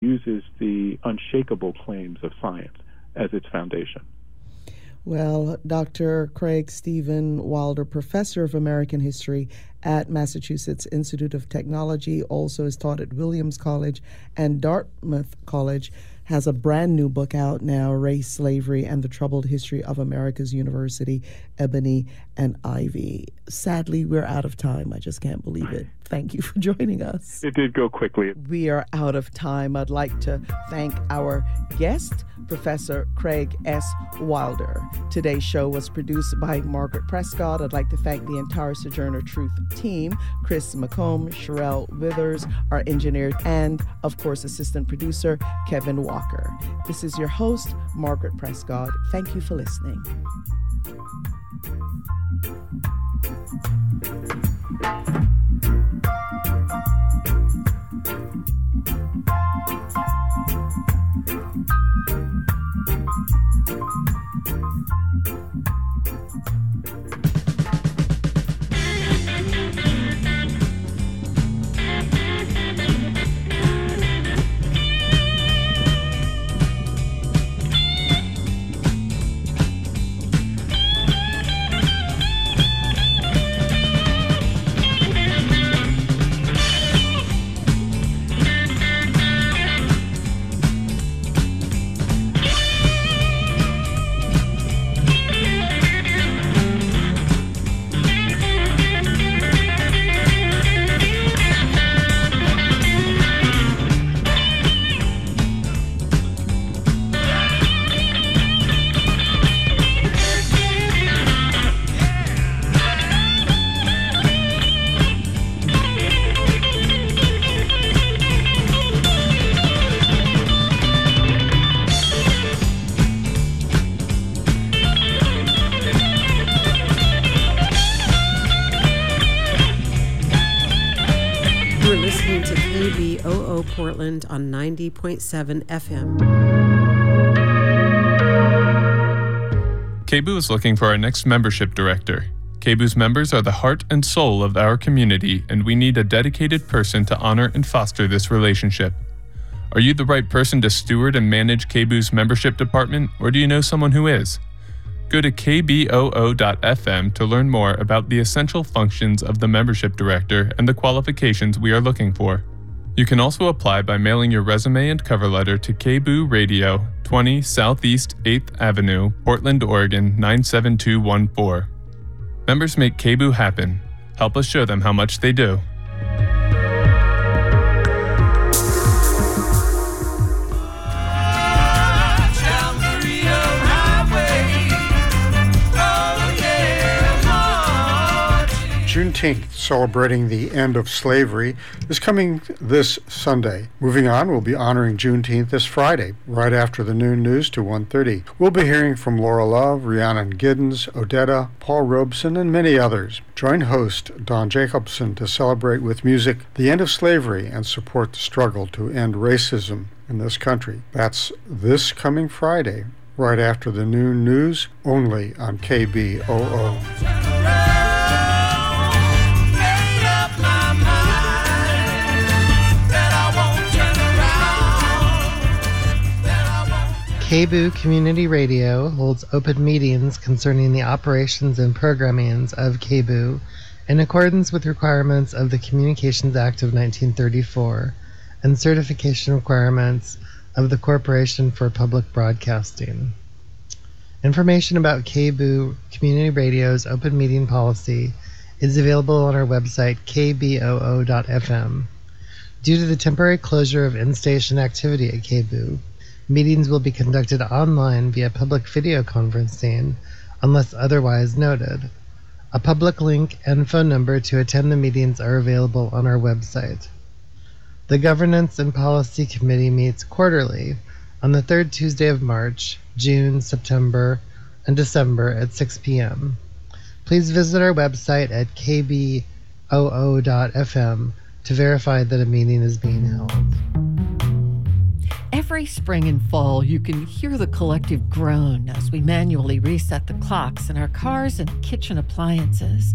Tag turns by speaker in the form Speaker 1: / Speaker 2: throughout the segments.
Speaker 1: uses the unshakable claims of science as its foundation.
Speaker 2: Well, Dr. Craig Steven Wilder, professor of American history at Massachusetts Institute of Technology, also is taught at Williams College and Dartmouth College has a brand new book out now Race, Slavery, and the Troubled History of America's University, Ebony and Ivy. Sadly, we're out of time. I just can't believe it. Thank you for joining us.
Speaker 1: It did go quickly.
Speaker 2: We are out of time. I'd like to thank our guest. Professor Craig S. Wilder. Today's show was produced by Margaret Prescott. I'd like to thank the entire Sojourner Truth team Chris McComb, Sherelle Withers, our engineer, and of course, assistant producer Kevin Walker. This is your host, Margaret Prescott. Thank you for listening thank you
Speaker 3: Portland on 90.7 FM.
Speaker 4: KBOO is looking for our next membership director. KBOO's members are the heart and soul of our community, and we need a dedicated person to honor and foster this relationship. Are you the right person to steward and manage KBOO's membership department, or do you know someone who is? Go to kboo.fm to learn more about the essential functions of the membership director and the qualifications we are looking for. You can also apply by mailing your resume and cover letter to KBOO Radio, 20 Southeast 8th Avenue, Portland, Oregon 97214. Members make KBOO happen. Help us show them how much they do.
Speaker 5: Juneteenth, celebrating the end of slavery, is coming this Sunday. Moving on, we'll be honoring Juneteenth this Friday, right after the noon news to 1.30. We'll be hearing from Laura Love, Rhiannon Giddens, Odetta, Paul Robeson, and many others. Join host Don Jacobson to celebrate with music the end of slavery and support the struggle to end racism in this country. That's this coming Friday, right after the noon news, only on KBOO.
Speaker 6: KBOO Community Radio holds open meetings concerning the operations and programmings of KBOO in accordance with requirements of the Communications Act of 1934 and certification requirements of the Corporation for Public Broadcasting. Information about KBOO Community Radio's open meeting policy is available on our website kboo.fm. Due to the temporary closure of in-station activity at KBOO, Meetings will be conducted online via public video conferencing unless otherwise noted. A public link and phone number to attend the meetings are available on our website. The Governance and Policy Committee meets quarterly on the third Tuesday of March, June, September, and December at 6 p.m. Please visit our website at kboo.fm to verify that a meeting is being held.
Speaker 7: Every spring and fall, you can hear the collective groan as we manually reset the clocks in our cars and kitchen appliances.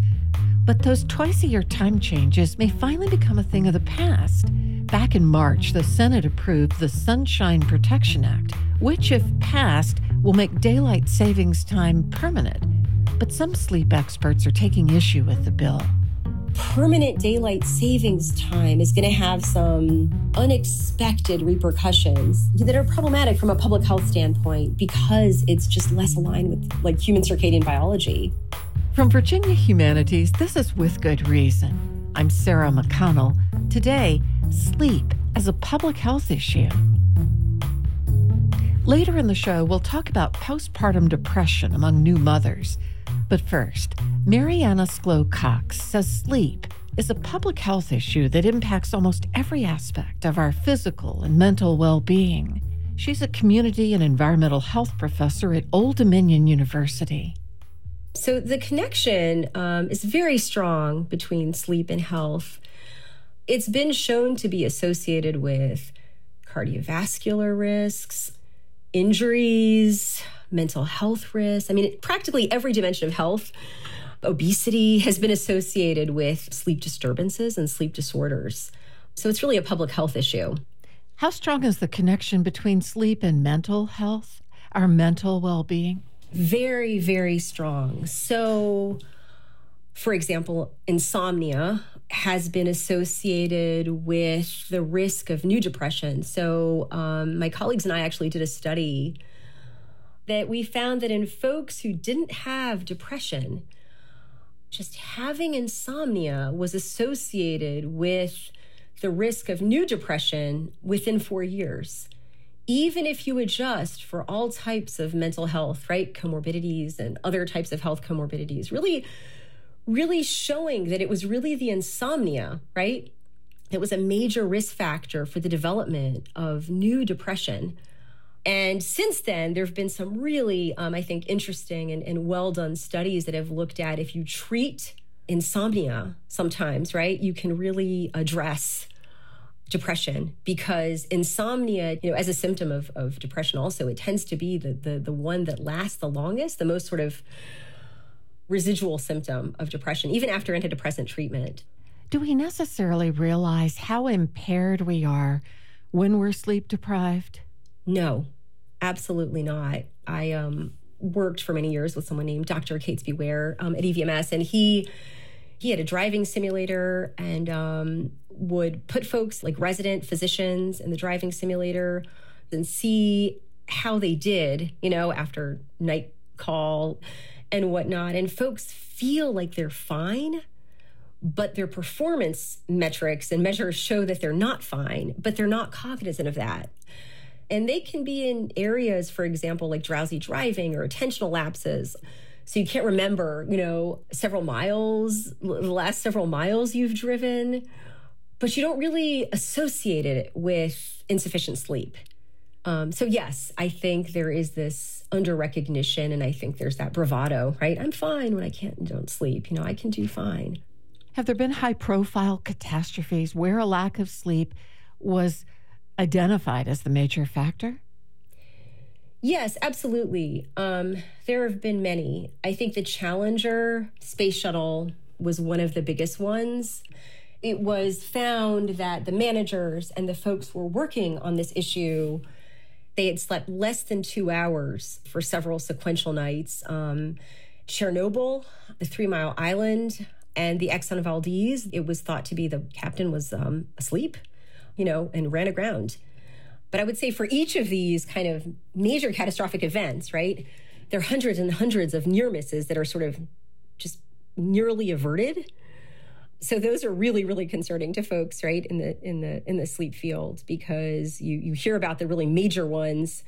Speaker 7: But those twice a year time changes may finally become a thing of the past Back in March, the Senate approved the Sunshine Protection Act, which, if passed, will make daylight savings time permanent. But some sleep experts are taking issue with the bill
Speaker 8: permanent daylight savings time is going to have some unexpected repercussions that are problematic from a public health standpoint because it's just less aligned with like human circadian biology.
Speaker 7: From Virginia Humanities, this is with good reason. I'm Sarah McConnell. Today, sleep as a public health issue. Later in the show, we'll talk about postpartum depression among new mothers. But first, Mariana Szklo-Coxe says sleep is a public health issue that impacts almost every aspect of our physical and mental well being. She's a community and environmental health professor at Old Dominion University.
Speaker 8: So, the connection um, is very strong between sleep and health. It's been shown to be associated with cardiovascular risks, injuries, mental health risks. I mean, practically every dimension of health. Obesity has been associated with sleep disturbances and sleep disorders. So it's really a public health issue.
Speaker 7: How strong is the connection between sleep and mental health, our mental well being?
Speaker 8: Very, very strong. So, for example, insomnia has been associated with the risk of new depression. So, um, my colleagues and I actually did a study that we found that in folks who didn't have depression, just having insomnia was associated with the risk of new depression within four years. Even if you adjust for all types of mental health, right? Comorbidities and other types of health comorbidities, really, really showing that it was really the insomnia, right? That was a major risk factor for the development of new depression. And since then, there have been some really, um, I think, interesting and, and well done studies that have looked at if you treat insomnia sometimes, right, you can really address depression because insomnia, you know, as a symptom of, of depression also, it tends to be the, the, the one that lasts the longest, the most sort of residual symptom of depression, even after antidepressant treatment.
Speaker 7: Do we necessarily realize how impaired we are when we're sleep deprived?
Speaker 8: No, absolutely not. I um, worked for many years with someone named Dr. Catesby Ware um, at EVMS, and he he had a driving simulator and um, would put folks like resident physicians in the driving simulator and see how they did, you know, after night call and whatnot. And folks feel like they're fine, but their performance metrics and measures show that they're not fine, but they're not cognizant of that. And they can be in areas, for example, like drowsy driving or attentional lapses. So you can't remember, you know, several miles, the last several miles you've driven, but you don't really associate it with insufficient sleep. Um, so, yes, I think there is this under recognition, and I think there's that bravado, right? I'm fine when I can't and don't sleep. You know, I can do fine.
Speaker 7: Have there been high profile catastrophes where a lack of sleep was identified as the major factor?
Speaker 8: Yes, absolutely. Um, there have been many. I think the Challenger space shuttle was one of the biggest ones. It was found that the managers and the folks were working on this issue. They had slept less than two hours for several sequential nights. Um, Chernobyl, the Three Mile Island, and the Exxon Valdez, it was thought to be the captain was um, asleep you know, and ran aground. But I would say for each of these kind of major catastrophic events, right, there are hundreds and hundreds of near misses that are sort of just nearly averted. So those are really, really concerning to folks, right, in the in the in the sleep field because you you hear about the really major ones,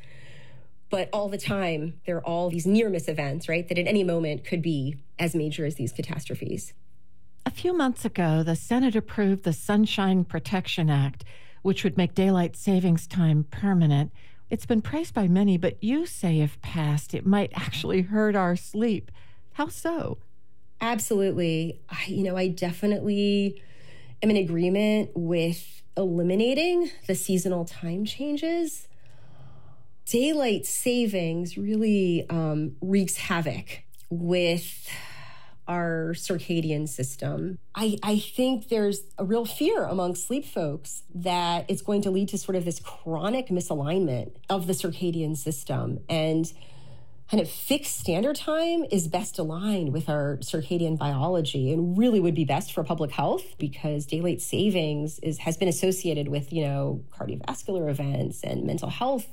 Speaker 8: but all the time there are all these near miss events, right, that at any moment could be as major as these catastrophes.
Speaker 7: A few months ago, the Senate approved the Sunshine Protection Act, which would make daylight savings time permanent. It's been praised by many, but you say if passed, it might actually hurt our sleep. How so?
Speaker 8: Absolutely. I, you know, I definitely am in agreement with eliminating the seasonal time changes. Daylight savings really um, wreaks havoc with our circadian system. I, I think there's a real fear among sleep folks that it's going to lead to sort of this chronic misalignment of the circadian system. And kind of fixed standard time is best aligned with our circadian biology and really would be best for public health because daylight savings is has been associated with you know cardiovascular events and mental health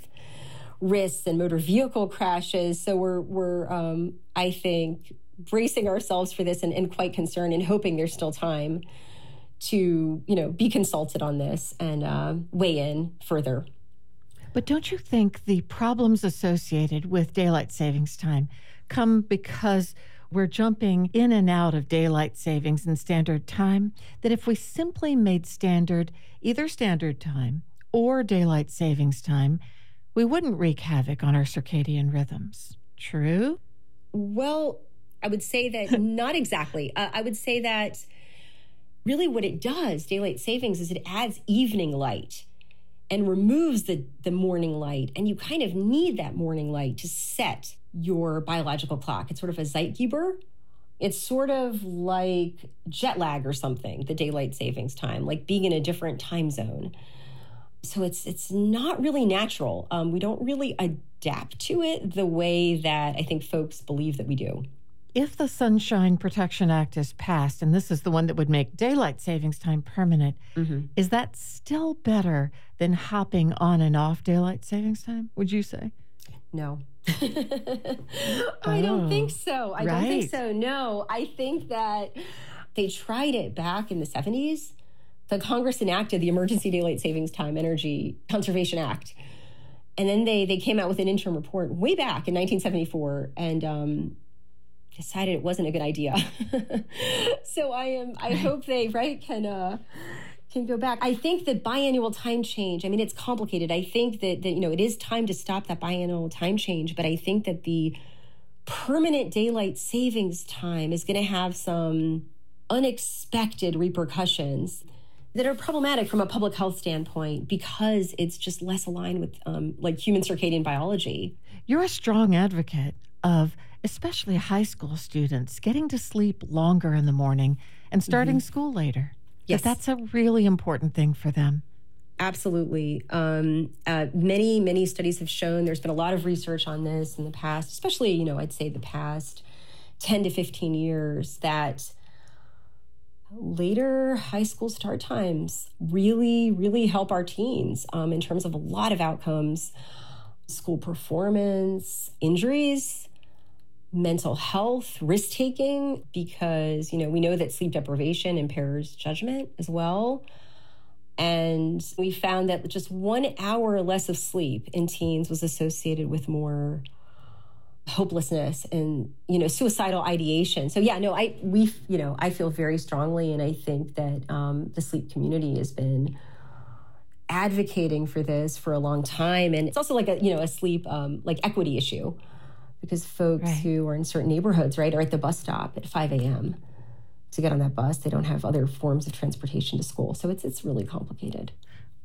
Speaker 8: risks and motor vehicle crashes so we're we're um, i think bracing ourselves for this and, and quite concerned and hoping there's still time to you know be consulted on this and uh, weigh in further
Speaker 7: but don't you think the problems associated with daylight savings time come because we're jumping in and out of daylight savings and standard time? That if we simply made standard either standard time or daylight savings time, we wouldn't wreak havoc on our circadian rhythms. True?
Speaker 8: Well, I would say that not exactly. Uh, I would say that really what it does, daylight savings, is it adds evening light and removes the, the morning light. And you kind of need that morning light to set your biological clock. It's sort of a Zeitgeber. It's sort of like jet lag or something, the daylight savings time, like being in a different time zone. So it's it's not really natural. Um, we don't really adapt to it the way that I think folks believe that we do
Speaker 7: if the Sunshine Protection Act is passed, and this is the one that would make daylight savings time permanent, mm-hmm. is that still better than hopping on and off daylight savings time, would you say?
Speaker 8: No. I oh, don't think oh, so. I right. don't think so. No, I think that they tried it back in the 70s. The Congress enacted the Emergency Daylight Savings Time Energy Conservation Act. And then they they came out with an interim report way back in 1974 and um, decided it wasn't a good idea. so I am I hope they right can uh can go back. I think that biannual time change, I mean it's complicated. I think that that you know it is time to stop that biannual time change, but I think that the permanent daylight savings time is going to have some unexpected repercussions that are problematic from a public health standpoint because it's just less aligned with um, like human circadian biology.
Speaker 7: You're a strong advocate of especially high school students getting to sleep longer in the morning and starting mm-hmm. school later. Yes. That that's a really important thing for them.
Speaker 8: Absolutely. Um, uh, many, many studies have shown there's been a lot of research on this in the past, especially, you know, I'd say the past 10 to 15 years, that later high school start times really, really help our teens um, in terms of a lot of outcomes school performance, injuries, mental health, risk taking, because, you know, we know that sleep deprivation impairs judgment as well. And we found that just one hour less of sleep in teens was associated with more hopelessness and you know suicidal ideation. So yeah no i we you know i feel very strongly and i think that um, the sleep community has been advocating for this for a long time. And it's also like a you know a sleep um, like equity issue because folks right. who are in certain neighborhoods, right, are at the bus stop at 5 a.m. to get on that bus. They don't have other forms of transportation to school. So it's, it's really complicated.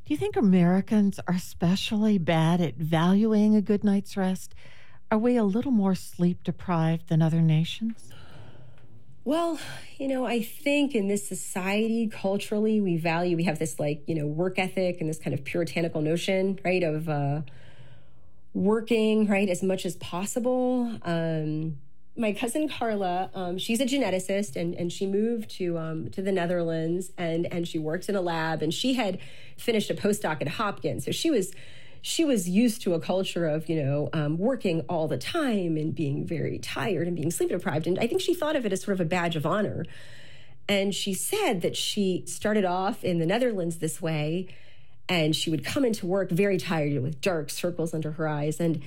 Speaker 7: Do you think Americans are especially bad at valuing a good night's rest? Are we a little more sleep deprived than other nations?
Speaker 8: Well, you know, I think in this society, culturally, we value, we have this like, you know, work ethic and this kind of puritanical notion, right, of, uh, working right as much as possible. Um, my cousin Carla, um, she's a geneticist, and and she moved to um, to the Netherlands, and and she worked in a lab, and she had finished a postdoc at Hopkins, so she was she was used to a culture of you know um, working all the time and being very tired and being sleep deprived, and I think she thought of it as sort of a badge of honor. And she said that she started off in the Netherlands this way and she would come into work very tired with dark circles under her eyes. And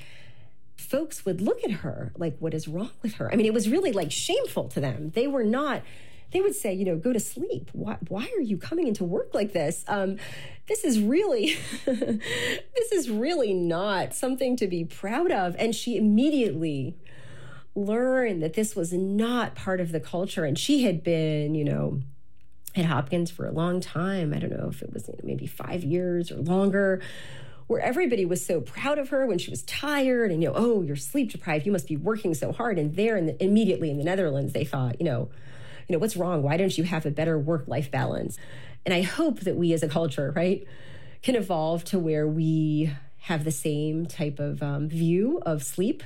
Speaker 8: folks would look at her like, what is wrong with her? I mean, it was really like shameful to them. They were not, they would say, you know, go to sleep. Why, why are you coming into work like this? Um, this is really, this is really not something to be proud of. And she immediately learned that this was not part of the culture. And she had been, you know, at Hopkins for a long time. I don't know if it was maybe five years or longer, where everybody was so proud of her when she was tired and, you know, oh, you're sleep deprived. You must be working so hard. And there, in the, immediately in the Netherlands, they thought, you know, you know, what's wrong? Why don't you have a better work life balance? And I hope that we as a culture, right, can evolve to where we have the same type of um, view of sleep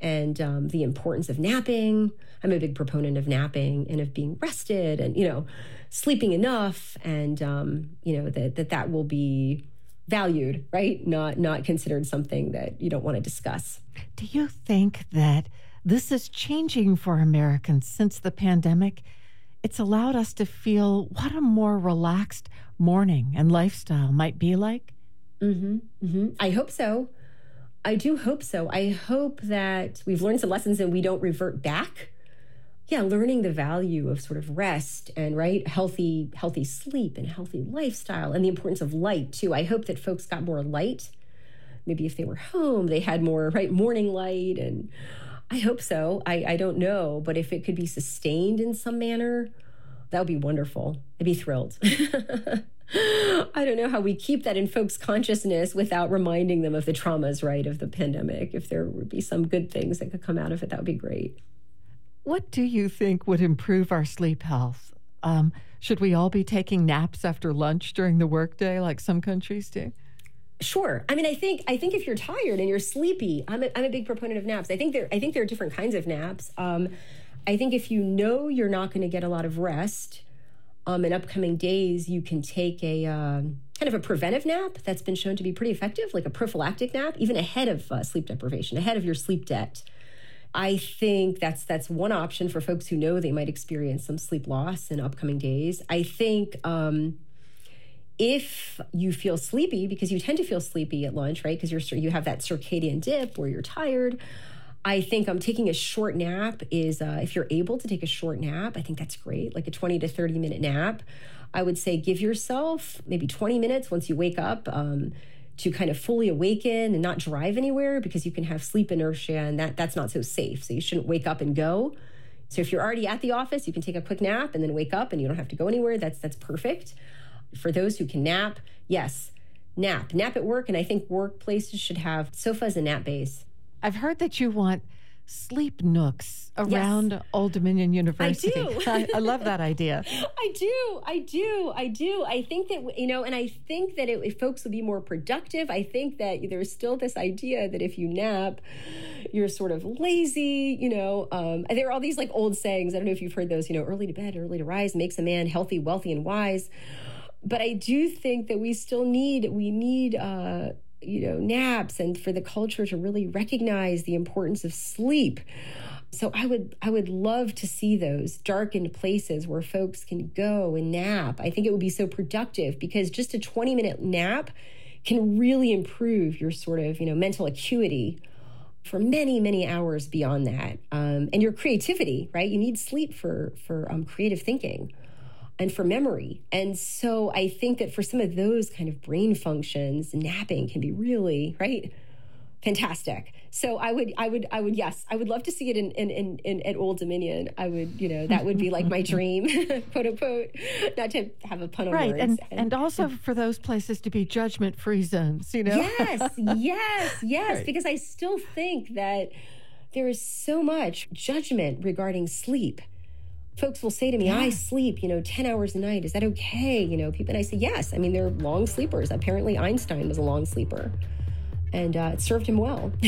Speaker 8: and um, the importance of napping. I'm a big proponent of napping and of being rested and, you know, sleeping enough and, um, you know, that, that that will be valued, right? Not, not considered something that you don't want to discuss.
Speaker 7: Do you think that this is changing for Americans since the pandemic? It's allowed us to feel what a more relaxed morning and lifestyle might be like.
Speaker 8: Mm-hmm, mm-hmm. I hope so. I do hope so. I hope that we've learned some lessons and we don't revert back. Yeah, learning the value of sort of rest and right healthy healthy sleep and healthy lifestyle and the importance of light too. I hope that folks got more light. Maybe if they were home, they had more right morning light and I hope so. I, I don't know, but if it could be sustained in some manner, that would be wonderful. I'd be thrilled. I don't know how we keep that in folks' consciousness without reminding them of the traumas, right, of the pandemic. If there would be some good things that could come out of it, that would be great.
Speaker 7: What do you think would improve our sleep health? Um, should we all be taking naps after lunch during the workday like some countries do?
Speaker 8: Sure. I mean, I think I think if you're tired and you're sleepy, I'm a, I'm a big proponent of naps. I think there I think there are different kinds of naps. Um, I think if you know you're not going to get a lot of rest, um, in upcoming days, you can take a uh, kind of a preventive nap that's been shown to be pretty effective, like a prophylactic nap, even ahead of uh, sleep deprivation, ahead of your sleep debt. I think that's that's one option for folks who know they might experience some sleep loss in upcoming days. I think um, if you feel sleepy, because you tend to feel sleepy at lunch, right? Because you're you have that circadian dip where you're tired. I think um, taking a short nap is, uh, if you're able to take a short nap, I think that's great, like a 20 to 30 minute nap. I would say give yourself maybe 20 minutes once you wake up um, to kind of fully awaken and not drive anywhere because you can have sleep inertia and that, that's not so safe. So you shouldn't wake up and go. So if you're already at the office, you can take a quick nap and then wake up and you don't have to go anywhere. That's that's perfect. For those who can nap, yes, nap. Nap at work. And I think workplaces should have sofas and nap bays.
Speaker 7: I've heard that you want sleep nooks around yes. Old Dominion University.
Speaker 8: I do.
Speaker 7: I, I, love that idea.
Speaker 8: I do. I do. I do. I think that, you know, and I think that it, if folks will be more productive, I think that there's still this idea that if you nap, you're sort of lazy, you know. Um, there are all these like old sayings. I don't know if you've heard those, you know, early to bed, early to rise makes a man healthy, wealthy, and wise. But I do think that we still need, we need, uh, you know, naps and for the culture to really recognize the importance of sleep. So I would I would love to see those darkened places where folks can go and nap. I think it would be so productive because just a 20 minute nap can really improve your sort of, you know, mental acuity for many many hours beyond that um, and your creativity right you need sleep for for um, creative thinking and for memory. And so I think that for some of those kind of brain functions, napping can be really, right? Fantastic. So I would, I would, I would, yes, I would love to see it in, in, in, in at Old Dominion. I would, you know, that would be like my dream, quote unquote, not to have a pun on
Speaker 7: right.
Speaker 8: words.
Speaker 7: And, and, and also for those places to be judgment free zones, you know?
Speaker 8: Yes, yes, yes. Right. Because I still think that there is so much judgment regarding sleep folks will say to me, yeah. I sleep, you know, 10 hours a night. Is that okay? You know, people, and I say, yes. I mean, they're long sleepers. Apparently, Einstein was a long sleeper, and uh, it served him well.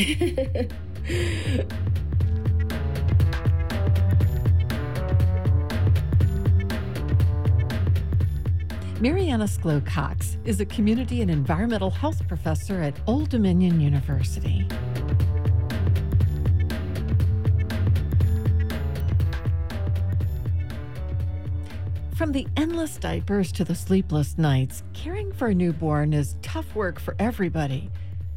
Speaker 7: Mariana Szklo-Coxe is a community and environmental health professor at Old Dominion University. From the endless diapers to the sleepless nights, caring for a newborn is tough work for everybody.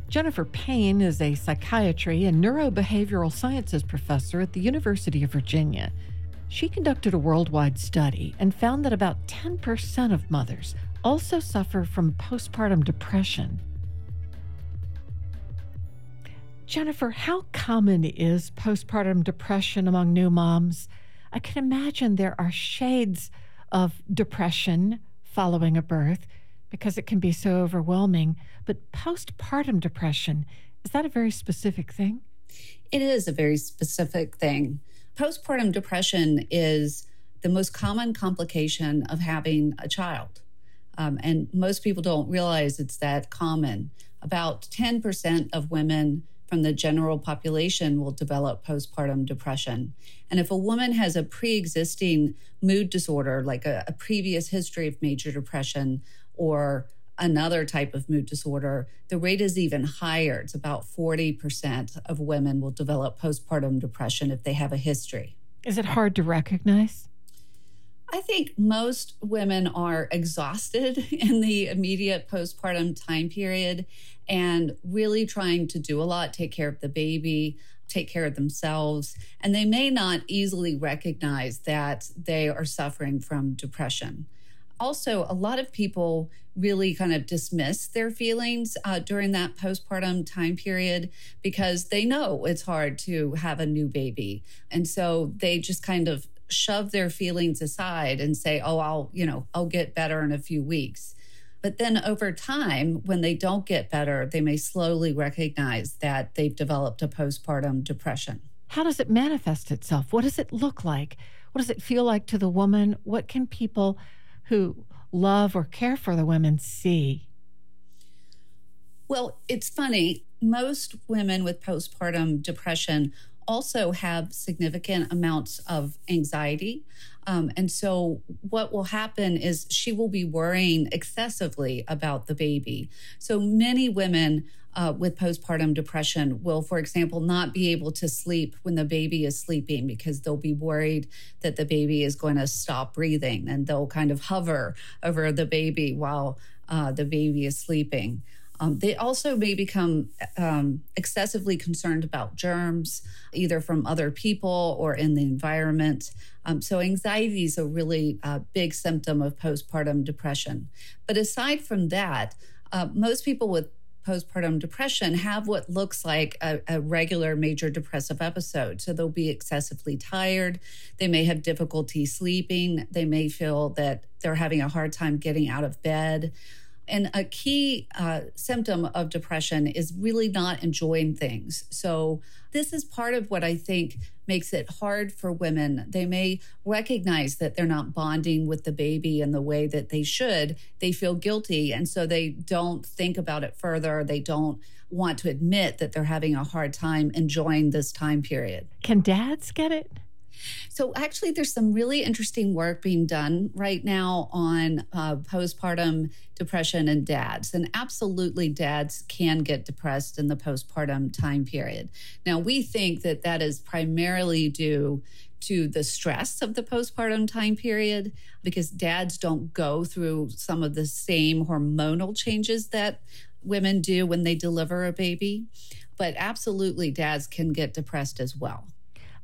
Speaker 7: Jennifer Payne is a psychiatry and neurobehavioral sciences professor at the University of Virginia. She conducted a worldwide study and found that about 10% of mothers also suffer from postpartum depression. Jennifer, how common is postpartum depression among new moms? I can imagine there are shades of depression following a birth. because it can be so overwhelming. But postpartum depression, is that a very specific thing?
Speaker 9: It is a very specific thing. Postpartum depression is the most common complication of having a child. Um, and most people don't realize it's that common. About 10% of women from the general population will develop postpartum depression. And if a woman has a pre existing mood disorder, like a, a, previous history of major depression or another type of mood disorder, the rate is even higher. It's about 40% of women will develop postpartum depression if they have a history.
Speaker 7: Is it hard to recognize?
Speaker 9: I think most women are exhausted in the immediate postpartum time period and really trying to do a lot, take care of the baby, take care of themselves. And they may not easily recognize that they are suffering from depression. Also, a lot of people really kind of dismiss their feelings uh, during that postpartum time period because they know it's hard to have a new baby. And so they just kind of shove their feelings aside and say, oh, I'll, you know, I'll get better in a few weeks. But then over time, when they don't get better, they may slowly recognize that they've developed a postpartum depression.
Speaker 7: How does it manifest itself? What does it look like? What does it feel like to the woman? What can people who love or care for the women see?
Speaker 9: Well, it's funny. Most women with postpartum depression also have significant amounts of anxiety. Um, and so, what will happen is she will be worrying excessively about the baby. So, many women uh, with postpartum depression will, for example, not be able to sleep when the baby is sleeping because they'll be worried that the baby is going to stop breathing and they'll kind of hover over the baby while uh, the baby is sleeping. Um, they also may become um, excessively concerned about germs, either from other people or in the environment. Um, so, anxiety is a really uh, big symptom of postpartum depression. But aside from that, uh, most people with postpartum depression have what looks like a, a, regular major depressive episode. So they'll be excessively tired. They may have difficulty sleeping. They may feel that they're having a hard time getting out of bed. And a key uh, symptom of depression is really not enjoying things. So, this is part of what I think makes it hard for women. They may recognize that they're not bonding with the baby in the way that they should. They feel guilty. And so they don't think about it further. They don't want to admit that they're having a hard time enjoying this time period.
Speaker 7: Can dads get it?
Speaker 9: So, actually, there's some really interesting work being done right now on uh, postpartum depression and dads. And absolutely, dads can get depressed in the postpartum time period. Now, we think that that is primarily due to the stress of the postpartum time period because dads don't go through some of the same hormonal changes that women do when they deliver a baby. But absolutely, dads can get depressed as well.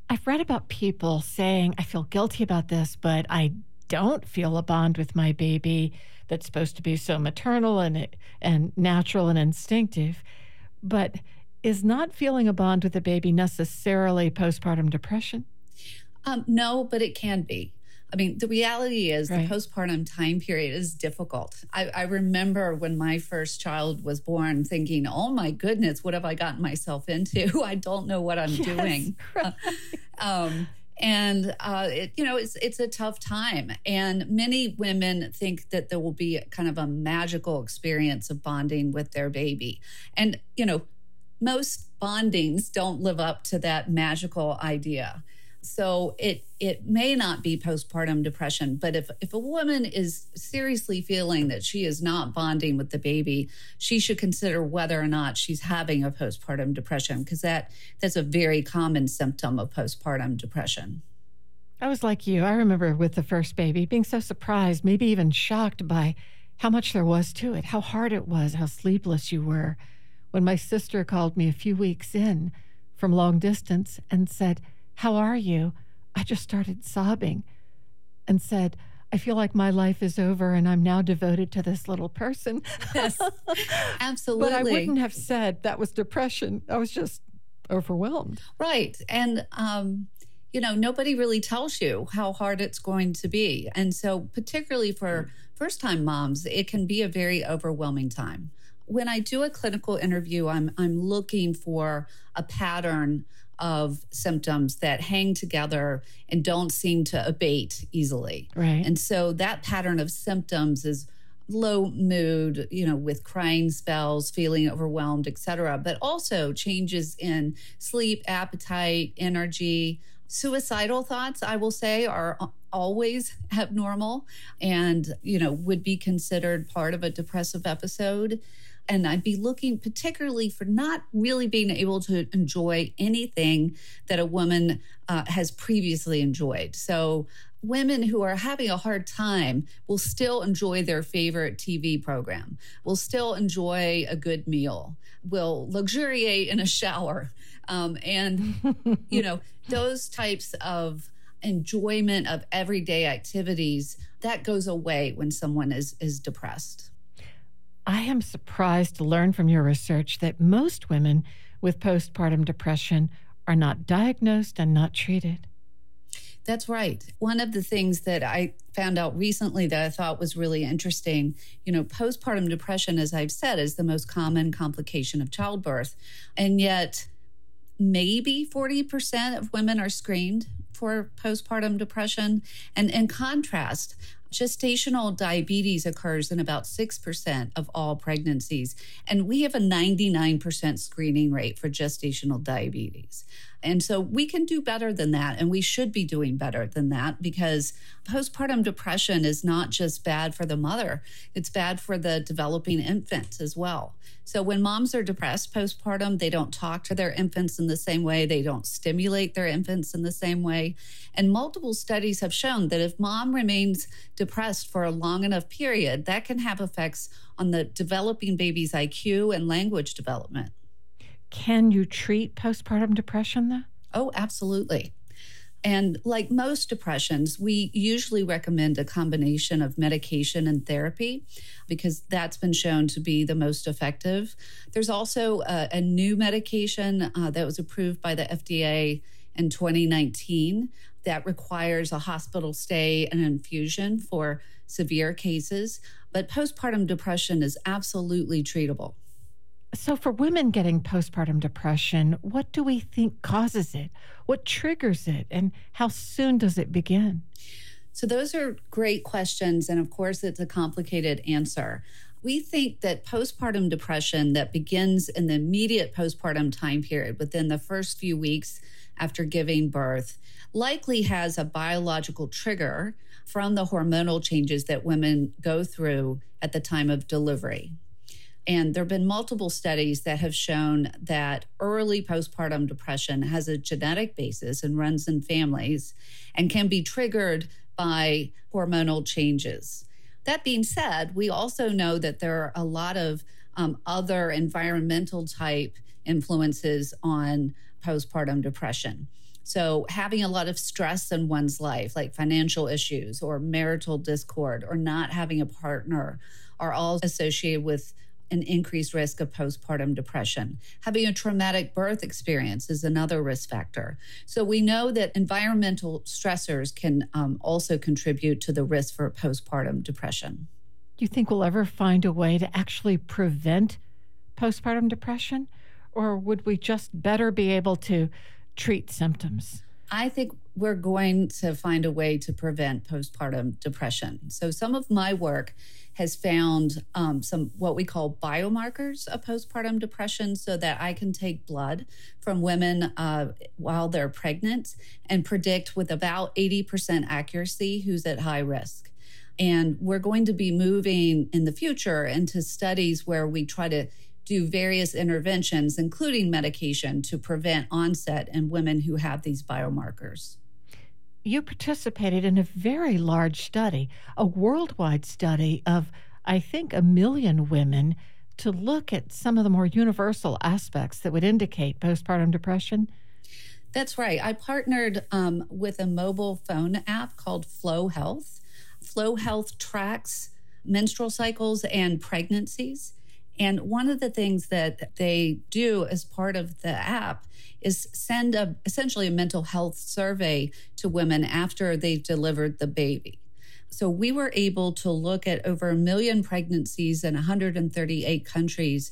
Speaker 7: I've read about people saying, I feel guilty about this, but I don't feel a bond with my baby that's supposed to be so maternal and and natural and instinctive. But is not feeling a bond with the baby necessarily postpartum depression?
Speaker 9: Um, no, but it can be. I mean, the reality is right. the postpartum time period is difficult. I, I, remember when my first child was born thinking, oh my goodness, what have I gotten myself into? I don't know what I'm yes, doing. Right. um, and uh, it, you know it's it's a tough time and many women think that there will be kind of a magical experience of bonding with their baby and you know most bondings don't live up to that magical idea so it it may not be postpartum depression, but if if a woman is seriously feeling that she is not bonding with the baby, she should consider whether or not she's having a postpartum depression because that that's a very common symptom of postpartum depression.
Speaker 7: I was like you. I remember with the first baby being so surprised, maybe even shocked by how much there was to it, how hard it was, how sleepless you were. When my sister called me a few weeks in from long distance and said, how are you? I just started sobbing and said, I feel like my life is over and I'm now devoted to this little person.
Speaker 9: Yes, absolutely.
Speaker 7: but I wouldn't have said that was depression. I was just overwhelmed.
Speaker 9: Right. And, um, you know, nobody really tells you how hard it's going to be. And so, particularly for first time moms, it can be a very overwhelming time. When I do a clinical interview, I'm, I'm looking for a pattern of symptoms that hang together and don't seem to abate easily.
Speaker 7: Right.
Speaker 9: And so, that pattern of symptoms is low mood, you know, with crying spells, feeling overwhelmed, etc., but also changes in sleep, appetite, energy, suicidal thoughts, I will say, are always abnormal and, you know, would be considered part of a depressive episode. And I'd be looking particularly for not really being able to enjoy anything that a woman uh, has previously enjoyed. So, women who are having a hard time will still enjoy their favorite TV program, will still enjoy a good meal, will luxuriate in a shower. Um, and, you know, those types of enjoyment of everyday activities that goes away when someone is is depressed.
Speaker 7: I am surprised to learn from your research that most women with postpartum depression are not diagnosed and not treated.
Speaker 9: That's right. One of the things that I found out recently that I thought was really interesting, you know, postpartum depression, as I've said, is the most common complication of childbirth. And yet, maybe 40% of women are screened for postpartum depression. And in contrast, gestational diabetes occurs in about 6% of all pregnancies. And we have a 99% screening rate for gestational diabetes. And so we can do better than that. And we should be doing better than that because postpartum depression is not just bad for the mother, it's bad for the developing infant as well. So when moms are depressed postpartum, they don't talk to their infants in the same way, they don't stimulate their infants in the same way. And multiple studies have shown that if mom remains depressed for a long enough period, that can have effects on the developing baby's IQ and language development.
Speaker 7: Can you treat postpartum depression though?
Speaker 9: Oh, absolutely. And like most depressions, we usually recommend a combination of medication and therapy because that's been shown to be the most effective. There's also a, a new medication uh, that was approved by the FDA in 2019 that requires a hospital stay and infusion for severe cases. But postpartum depression is absolutely treatable.
Speaker 7: So, for women getting postpartum depression, what do we think causes it? What triggers it? And how soon does it begin?
Speaker 9: So, those are great questions. And of course, it's a complicated answer. We think that postpartum depression that begins in the immediate postpartum time period within the first few weeks after giving birth likely has a biological trigger from the hormonal changes that women go through at the time of delivery. And there have been multiple studies that have shown that early postpartum depression has a genetic basis and runs in families and can be triggered by hormonal changes. That being said, we also know that there are a lot of um, other environmental type influences on postpartum depression. So, having a lot of stress in one's life, like financial issues or marital discord or not having a partner, are all associated with an increased risk of postpartum depression. Having a traumatic birth experience is another risk factor. So we know that environmental stressors can um, also contribute to the risk for postpartum depression.
Speaker 7: Do you think we'll ever find a way to actually prevent postpartum depression? Or would we just better be able to treat symptoms?
Speaker 9: I think we're going to find a way to prevent postpartum depression. So, some of my work has found um, some what we call biomarkers of postpartum depression so that I can take blood from women uh, while they're pregnant and predict with about 80% accuracy who's at high risk. And we're going to be moving in the future into studies where we try to do various interventions, including medication, to prevent onset in women who have these biomarkers
Speaker 7: you participated in a very large study, a worldwide study of, I think, a million women to look at some of the more universal aspects that would indicate postpartum depression.
Speaker 9: That's right. I partnered um, with a mobile phone app called Flo Health. Flo Health tracks menstrual cycles and pregnancies. And one of the things that they do as part of the app is send a essentially a mental health survey to women after they've delivered the baby. So we were able to look at over a million pregnancies in 138 countries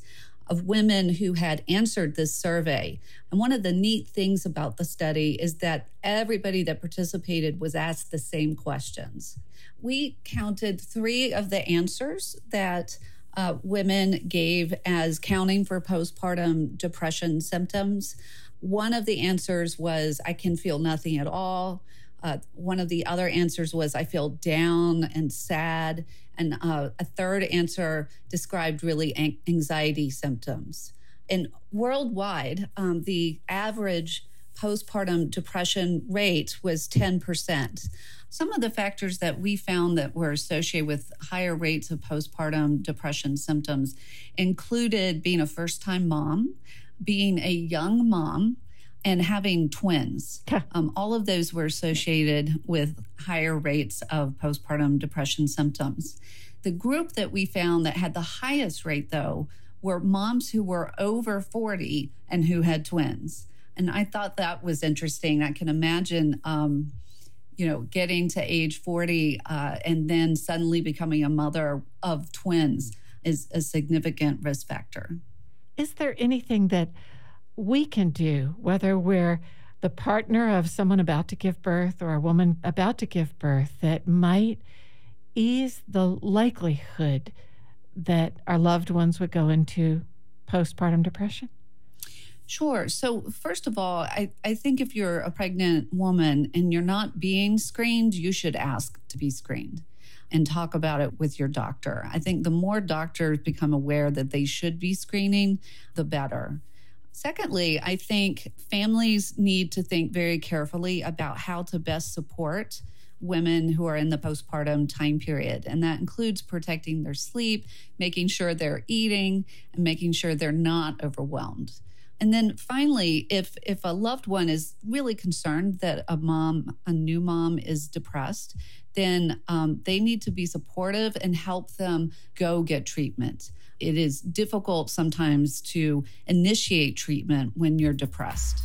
Speaker 9: of women who had answered this survey. And one of the neat things about the study is that everybody that participated was asked the same questions. We counted three of the answers that uh, women gave as counting for postpartum depression symptoms. One of the answers was, I can feel nothing at all. Uh, one of the other answers was, I feel down and sad. And uh, a third answer described really anxiety symptoms. And worldwide, um, the average postpartum depression rate was 10%. Some of the factors that we found that were associated with higher rates of postpartum depression symptoms included being a first time mom, being a young mom, and having twins. Um, all of those were associated with higher rates of postpartum depression symptoms. The group that we found that had the highest rate, though, were moms who were over 40 and who had twins. And I thought that was interesting. I can imagine, um, you know, getting to age 40 uh, and then suddenly becoming a mother of twins is a significant risk factor.
Speaker 7: Is there anything that we can do, whether we're the partner of someone about to give birth or a woman about to give birth, that might ease the likelihood that our loved ones would go into postpartum depression?
Speaker 9: Sure. So, first of all, I, I think if you're a pregnant woman and you're not being screened, you should ask to be screened and talk about it with your doctor. I think the more doctors become aware that they should be screening, the better. Secondly, I think families need to think very carefully about how to best support women who are in the postpartum time period. And that includes protecting their sleep, making sure they're eating, and making sure they're not overwhelmed. And then finally, if if a loved one is really concerned that a mom, a new mom, is depressed, then um, they need to be supportive and help them go get treatment it is difficult sometimes to initiate treatment when you're depressed.